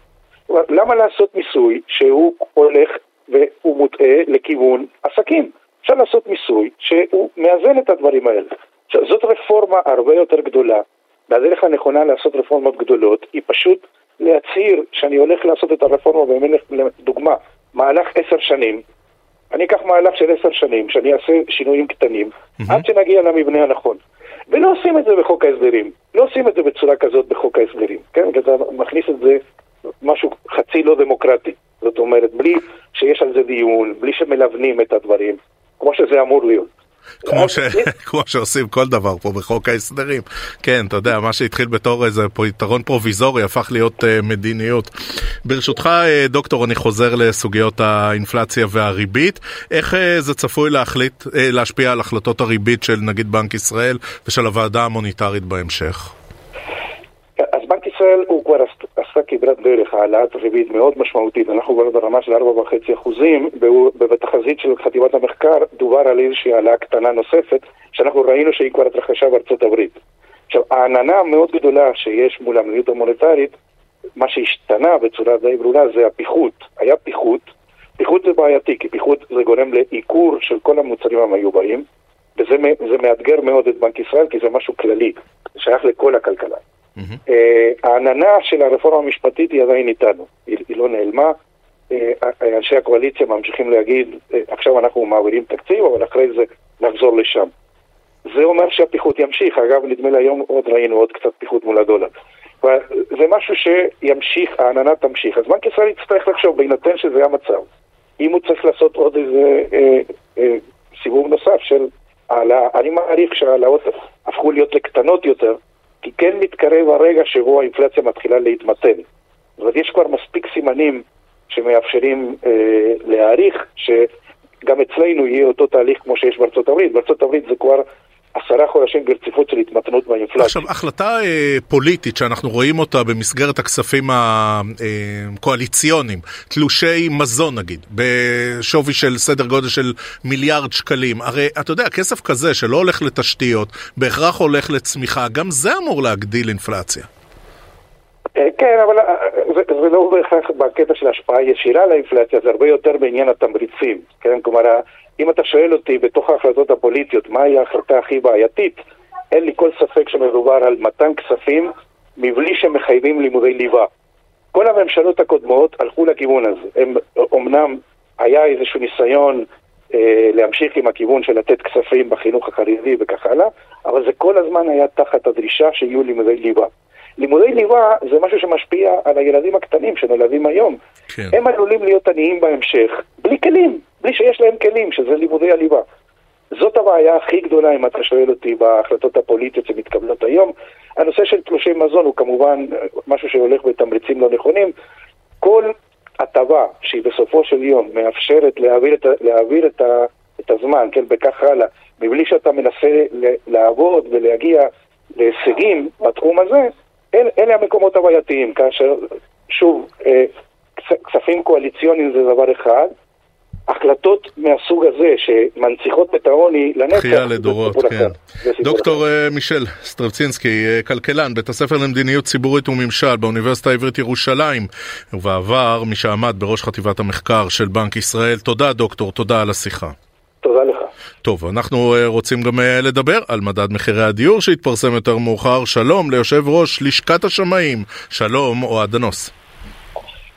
למה לעשות מיסוי שהוא הולך והוא מוטעה לכיוון עסקים? אפשר לעשות מיסוי שהוא מאזן את הדברים האלה. עכשיו, זאת רפורמה הרבה יותר גדולה, והדרך הנכונה לעשות רפורמות גדולות היא פשוט להצהיר שאני הולך לעשות את הרפורמה, באמת, לדוגמה, מהלך עשר שנים, אני אקח מהלך של עשר שנים, שאני אעשה שינויים קטנים, mm-hmm. עד שנגיע למבנה הנכון. ולא עושים את זה בחוק ההסדרים. לא עושים את זה בצורה כזאת בחוק ההסדרים, כן? כי אתה מכניס את זה משהו חצי לא דמוקרטי. זאת אומרת, בלי שיש על זה דיון, בלי שמלבנים את הדברים, כמו שזה אמור להיות. כמו, ש... <laughs> כמו שעושים כל דבר פה בחוק ההסדרים. כן, אתה יודע, מה שהתחיל בתור איזה פתרון פרוביזורי הפך להיות uh, מדיניות. ברשותך, uh, דוקטור, אני חוזר לסוגיות האינפלציה והריבית. איך uh, זה צפוי להחליט, uh, להשפיע על החלטות הריבית של נגיד בנק ישראל ושל הוועדה המוניטרית בהמשך? אז בנק ישראל הוא כבר עשה כברת דרך, העלאת ריבית מאוד משמעותית, אנחנו כבר ברמה של 4.5 אחוזים, ובתחזית של חטיבת המחקר דובר על איזושהי העלאה קטנה נוספת, שאנחנו ראינו שהיא כבר התרחשה בארצות הברית. עכשיו, העננה המאוד גדולה שיש מול המדיניות המוניטרית, מה שהשתנה בצורה די ברורה זה הפיחות. היה פיחות, פיחות זה בעייתי, כי פיחות זה גורם לעיקור של כל המוצרים המיובאים, וזה מאתגר מאוד את בנק ישראל, כי זה משהו כללי, שייך לכל הכלכלה. Mm-hmm. העננה של הרפורמה המשפטית היא עדיין איתנו, היא, היא לא נעלמה. אה, אנשי הקואליציה ממשיכים להגיד, אה, עכשיו אנחנו מעבירים תקציב, אבל אחרי זה נחזור לשם. זה אומר שהפיחות ימשיך, אגב, נדמה לי היום עוד ראינו עוד קצת פיחות מול הדולר. זה משהו שימשיך, העננה תמשיך. אז בנק ישראל יצטרך לחשוב, בהינתן שזה המצב, אם הוא צריך לעשות עוד איזה אה, אה, סיבוב נוסף של העלאה, אני מעריך שההעלאות הפכו להיות לקטנות יותר, כי כן מתקרב הרגע שבו האינפלציה מתחילה להתמתן. זאת אומרת, יש כבר מספיק סימנים שמאפשרים אה, להעריך שגם אצלנו יהיה אותו תהליך כמו שיש בארצות הברית. בארצות הברית זה כבר עשרה חודשים ברציפות של התמתנות באינפלציה. עכשיו, החלטה אה, פוליטית שאנחנו רואים אותה במסגרת הכספים הקואליציוניים, תלושי מזון נגיד, בשווי של סדר גודל של מיליארד שקלים, הרי אתה יודע, כסף כזה שלא הולך לתשתיות, בהכרח הולך לצמיחה, גם זה אמור להגדיל אינפלציה. אה, כן, אבל אה, זה, זה לא בהכרח בקטע של השפעה ישירה לאינפלציה, זה הרבה יותר בעניין התמריצים. כן, כלומר, אם אתה שואל אותי בתוך ההחלטות הפוליטיות מהי ההחלטה הכי בעייתית, אין לי כל ספק שמדובר על מתן כספים מבלי שמחייבים לימודי ליבה. כל הממשלות הקודמות הלכו לכיוון הזה. הם אומנם היה איזשהו ניסיון אה, להמשיך עם הכיוון של לתת כספים בחינוך החרדי וכך הלאה, אבל זה כל הזמן היה תחת הדרישה שיהיו לימודי ליבה. לימודי ליבה זה משהו שמשפיע על הילדים הקטנים שנולדים היום. כן. הם עלולים להיות עניים בהמשך, בלי כלים, כלים, שזה לימודי הליבה. זאת הבעיה הכי גדולה, אם אתה שואל אותי, בהחלטות הפוליטיות שמתקבלות היום. הנושא של תלושי מזון הוא כמובן משהו שהולך בתמריצים לא נכונים. כל הטבה שהיא בסופו של יום מאפשרת להעביר את, להעביר את, ה, את הזמן, כן, וכך הלאה, מבלי שאתה מנסה לעבוד ולהגיע להישגים בתחום הזה, אל, אלה המקומות הבעייתיים, כאשר, שוב, אה, כספים קואליציוניים זה דבר אחד, החלטות מהסוג הזה שמנציחות את העוני לנצח, בכייה לדורות, כן. דוקטור אחר. אה, מישל סטרבצינסקי, אה, כלכלן, בית הספר למדיניות ציבורית וממשל באוניברסיטה העברית ירושלים, ובעבר מי שעמד בראש חטיבת המחקר של בנק ישראל. תודה דוקטור, תודה על השיחה. תודה לך. טוב, אנחנו אה, רוצים גם לדבר על מדד מחירי הדיור שהתפרסם יותר מאוחר. שלום ליושב ראש לשכת השמאים, שלום אוהד הנוס.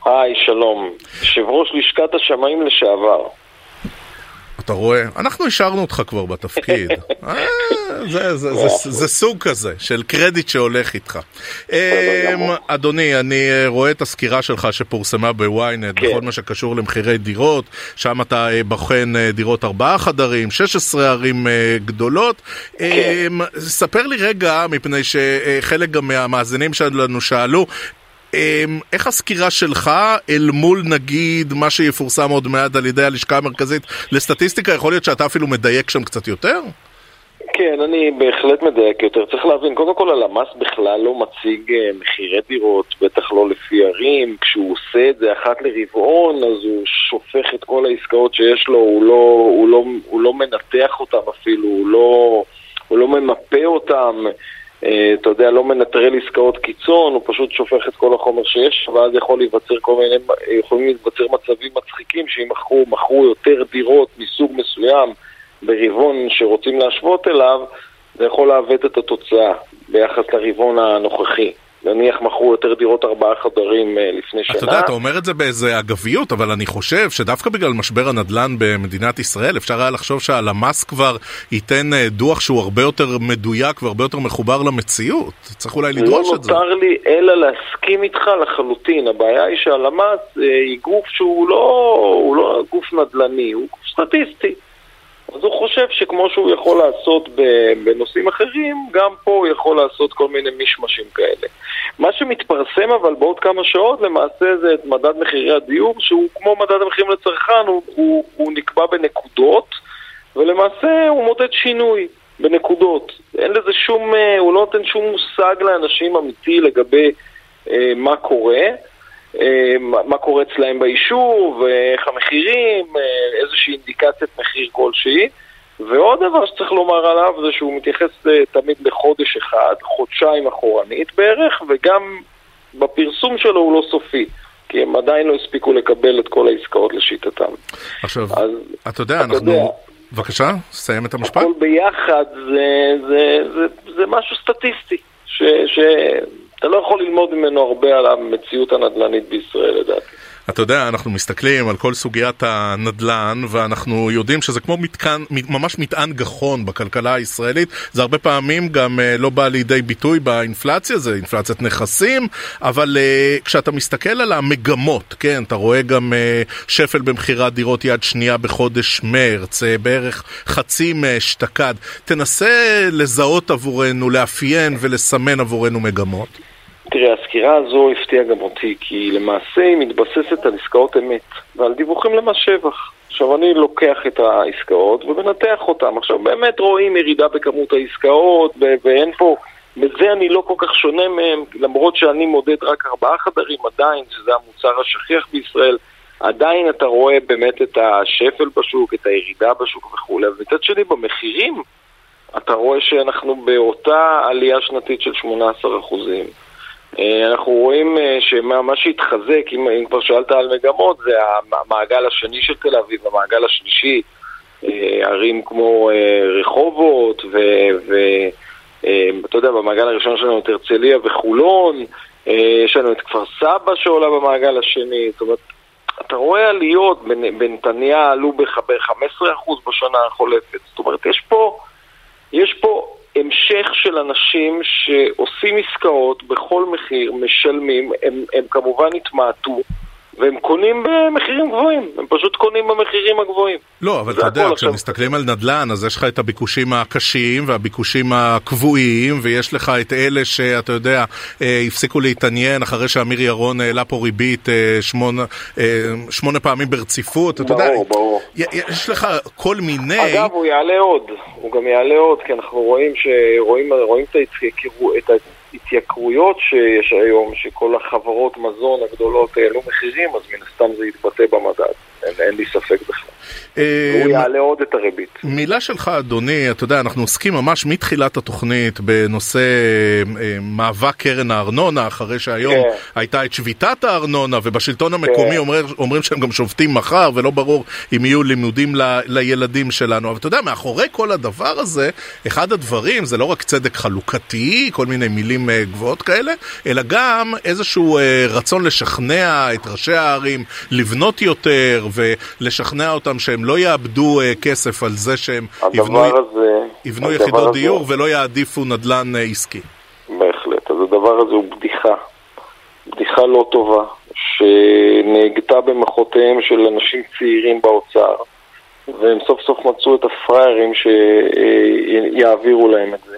היי, שלום. יושב ראש לשכת השמאים לשעבר. אתה רואה? אנחנו השארנו אותך כבר בתפקיד. <laughs> אה, זה, סוג כזה של קרדיט שהולך איתך. אמ, אדוני, אני אה, רואה את הסקירה שלך שפורסמה בוויינט כן. בכל מה שקשור למחירי דירות, שם אתה אה, בוחן דירות ארבעה חדרים, 16 ערים גדולות. כן. אמ, ספר לי רגע, מפני שחלק גם מהמאזינים שלנו שאלו, איך הסקירה שלך אל מול נגיד מה שיפורסם עוד מעט על ידי הלשכה המרכזית לסטטיסטיקה, יכול להיות שאתה אפילו מדייק שם קצת יותר? כן, אני בהחלט מדייק יותר. צריך להבין, קודם כל הלמ"ס בכלל לא מציג אה, מחירי דירות, בטח לא לפי ערים. כשהוא עושה את זה אחת לרבעון, אז הוא שופך את כל העסקאות שיש לו, הוא לא, הוא לא, הוא לא מנתח אותם אפילו, הוא לא, הוא לא ממפה אותם. אה, אתה יודע, לא מנטרל עסקאות קיצון, הוא פשוט שופך את כל החומר שיש, ואז יכול להיווצר כל מיני, יכולים להיווצר מצבים מצחיקים שאם מכרו, מכרו יותר דירות מסוג מסוים ברבעון שרוצים להשוות אליו, זה יכול לעוות את התוצאה ביחס לרבעון הנוכחי. נניח מכרו יותר דירות ארבעה חדרים אה, לפני שנה. אתה יודע, אתה אומר את זה באיזה אגביות, אבל אני חושב שדווקא בגלל משבר הנדל"ן במדינת ישראל, אפשר היה לחשוב שהלמ"ס כבר ייתן אה, דוח שהוא הרבה יותר מדויק והרבה יותר מחובר למציאות. צריך אולי לדרוש לא את זה. לא נותר לי אלא להסכים איתך לחלוטין. הבעיה היא שהלמ"ס אה, היא גוף שהוא לא, לא גוף נדל"ני, הוא גוף סטטיסטי. אז הוא חושב שכמו שהוא יכול לעשות בנושאים אחרים, גם פה הוא יכול לעשות כל מיני מישמשים כאלה. מה שמתפרסם אבל בעוד כמה שעות למעשה זה את מדד מחירי הדיור, שהוא כמו מדד המחירים לצרכן, הוא, הוא, הוא נקבע בנקודות, ולמעשה הוא מודד שינוי. בנקודות. אין לזה שום, אה, הוא לא נותן שום מושג לאנשים אמיתי לגבי אה, מה קורה, אה, מה קורה אצלהם ביישוב, איך המחירים, אה, איזושהי אינדיקציית מחיר כלשהי. ועוד דבר שצריך לומר עליו זה שהוא מתייחס אה, תמיד לחודש אחד, חודשיים אחורנית בערך, וגם בפרסום שלו הוא לא סופי. כי הם עדיין לא הספיקו לקבל את כל העסקאות לשיטתם. עכשיו, אז, אתה יודע, אנחנו... יודע, בבקשה, סיים את המשפט. הכל ביחד זה, זה, זה, זה משהו סטטיסטי, שאתה לא יכול ללמוד ממנו הרבה על המציאות הנדל"נית בישראל, לדעתי. אתה יודע, אנחנו מסתכלים על כל סוגיית הנדל"ן, ואנחנו יודעים שזה כמו מתקן, ממש מטען גחון בכלכלה הישראלית. זה הרבה פעמים גם uh, לא בא לידי ביטוי באינפלציה, זה אינפלציית נכסים, אבל uh, כשאתה מסתכל על המגמות, כן, אתה רואה גם uh, שפל במכירת דירות יד שנייה בחודש מרץ, בערך חצי מאשתקד. תנסה לזהות עבורנו, לאפיין ולסמן עבורנו מגמות. תראה, הסקירה הזו הפתיעה גם אותי, כי למעשה היא מתבססת על עסקאות אמת ועל דיווחים למס שבח. עכשיו, אני לוקח את העסקאות ומנתח אותן. עכשיו, באמת רואים ירידה בכמות העסקאות, ואין פה... בזה אני לא כל כך שונה מהם, למרות שאני מודד רק ארבעה חדרים עדיין, שזה המוצר השכיח בישראל, עדיין אתה רואה באמת את השפל בשוק, את הירידה בשוק וכולי. ומצד שני, במחירים, אתה רואה שאנחנו באותה עלייה שנתית של 18 אחוזים. אה, אנחנו רואים אה, שמה שהתחזק, אם, אם כבר שאלת על מגמות, זה המעגל השני של תל אביב, המעגל השלישי, אה, ערים כמו רחובות, ואתה יודע, במעגל הראשון שלנו את הרצליה וחולון, יש לנו את כפר סבא שעולה במעגל השני, זאת אומרת, אתה רואה עליות, בנתניה עלו ב-15% בשנה החולפת, זאת אומרת, יש פה, יש פה המשך של אנשים שעושים עסקאות בכל מחיר, משלמים, הם, הם כמובן התמעטו. והם קונים במחירים גבוהים, הם פשוט קונים במחירים הגבוהים. לא, אבל אתה יודע, כשמסתכלים על נדל"ן, אז יש לך את הביקושים הקשים והביקושים הקבועים, ויש לך את אלה שאתה יודע, אה, הפסיקו להתעניין אחרי שאמיר ירון העלה פה ריבית אה, שמונה, אה, שמונה פעמים ברציפות, אתה יודע, ברור, ברור. יש לך כל מיני... אגב, הוא יעלה עוד, הוא גם יעלה עוד, כי אנחנו רואים, שרואים, רואים את ה... ההתייקרויות שיש היום, שכל החברות מזון הגדולות העלו מחירים, אז מן הסתם זה יתבטא במדד, אין, אין לי ספק בכלל. אה, הוא יעלה עוד את הריבית. מילה שלך, אדוני, אתה יודע, אנחנו עוסקים ממש מתחילת התוכנית בנושא אה, מאבק קרן הארנונה, אחרי שהיום כן. הייתה את שביתת הארנונה, ובשלטון המקומי כן. אומר, אומרים שהם גם שובתים מחר, ולא ברור אם יהיו לימודים ל, לילדים שלנו. אבל אתה יודע, מאחורי כל הדבר הזה, אחד הדברים זה לא רק צדק חלוקתי, כל מיני מילים אה, גבוהות כאלה, אלא גם איזשהו רצון לשכנע את ראשי הערים לבנות יותר, ולשכנע אותם שהם לא יאבדו uh, כסף על זה שהם יבנו, הזה, יבנו יחידות הזה... דיור ולא יעדיפו נדל"ן uh, עסקי. בהחלט, אז הדבר הזה הוא בדיחה, בדיחה לא טובה, שנהגתה במחותיהם של אנשים צעירים באוצר, והם סוף סוף מצאו את הפראיירים שיעבירו להם את זה.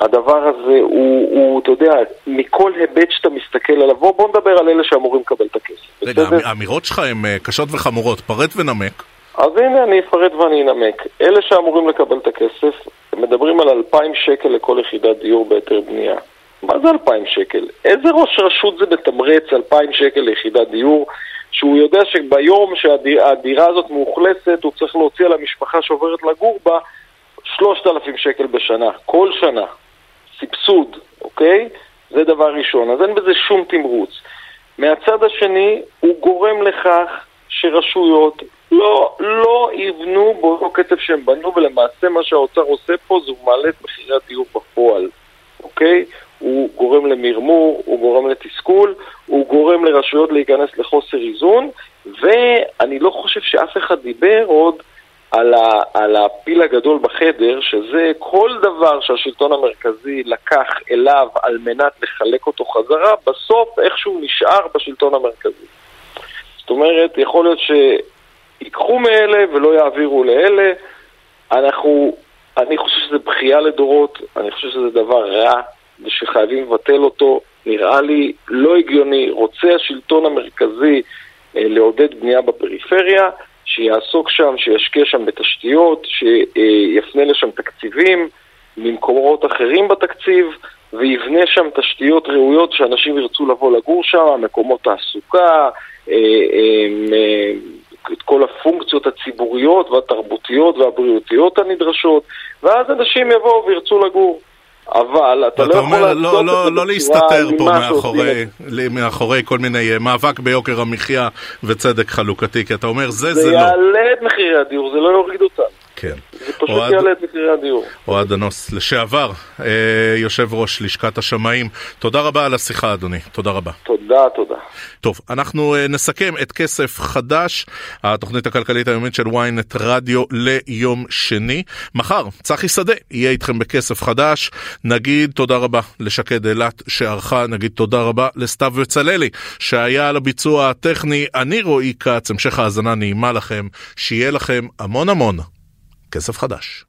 הדבר הזה הוא, הוא, אתה יודע, מכל היבט שאתה מסתכל עליו, בוא, בוא נדבר על אלה שאמורים לקבל את הכסף. רגע, האמירות שלך הן אה, קשות וחמורות, פרט ונמק. אז הנה אני אפרט ואני אנמק. אלה שאמורים לקבל את הכסף, מדברים על 2,000 שקל לכל יחידת דיור בהיתר בנייה. מה זה 2,000 שקל? איזה ראש רשות זה מתמרץ 2,000 שקל ליחידת דיור, שהוא יודע שביום שהדירה הזאת מאוכלסת, הוא צריך להוציא על המשפחה שעוברת לגור בה 3,000 שקל בשנה, כל שנה. סבסוד, אוקיי? זה דבר ראשון. אז אין בזה שום תמרוץ. מהצד השני, הוא גורם לכך שרשויות לא, לא יבנו באותו קצב שהם בנו, ולמעשה מה שהאוצר עושה פה זה הוא מעלה את מחירי הדיור בפועל, אוקיי? הוא גורם למרמור, הוא גורם לתסכול, הוא גורם לרשויות להיכנס לחוסר איזון, ואני לא חושב שאף אחד דיבר עוד על, ה, על הפיל הגדול בחדר, שזה כל דבר שהשלטון המרכזי לקח אליו על מנת לחלק אותו חזרה, בסוף איכשהו נשאר בשלטון המרכזי. זאת אומרת, יכול להיות ש... ייקחו מאלה ולא יעבירו לאלה. אנחנו, אני חושב שזה בכייה לדורות, אני חושב שזה דבר רע ושחייבים לבטל אותו. נראה לי לא הגיוני. רוצה השלטון המרכזי אה, לעודד בנייה בפריפריה, שיעסוק שם, שישקיע שם בתשתיות, שיפנה לשם תקציבים ממקומות אחרים בתקציב, ויבנה שם תשתיות ראויות שאנשים ירצו לבוא לגור שם, מקומות תעסוקה, אה, אה, את כל הפונקציות הציבוריות והתרבותיות והבריאותיות הנדרשות, ואז אנשים יבואו וירצו לגור. אבל אתה לא יכול לעשות לא, לא, לא להסתתר פה מאחורי, מאחורי כל מיני אה, מאבק ביוקר המחיה וצדק חלוקתי, כי אתה אומר זה, זה, זה לא. זה יעלה את מחירי הדיור, זה לא יוריד אותם. כן. זה פשוט אוהד, יעלה את מחירי הדיור. אוהד אנוס, לשעבר, אה, יושב ראש לשכת השמאים, תודה רבה על השיחה אדוני, תודה רבה. תודה, תודה. טוב, אנחנו אה, נסכם את כסף חדש, התוכנית הכלכלית היומית של ynet רדיו ליום שני. מחר, צחי שדה יהיה איתכם בכסף חדש. נגיד תודה רבה לשקד אילת שערכה, נגיד תודה רבה לסתיו בצללי שהיה על הביצוע הטכני. אני רועי כץ, המשך האזנה נעימה לכם, שיהיה לכם המון המון כסף חדש.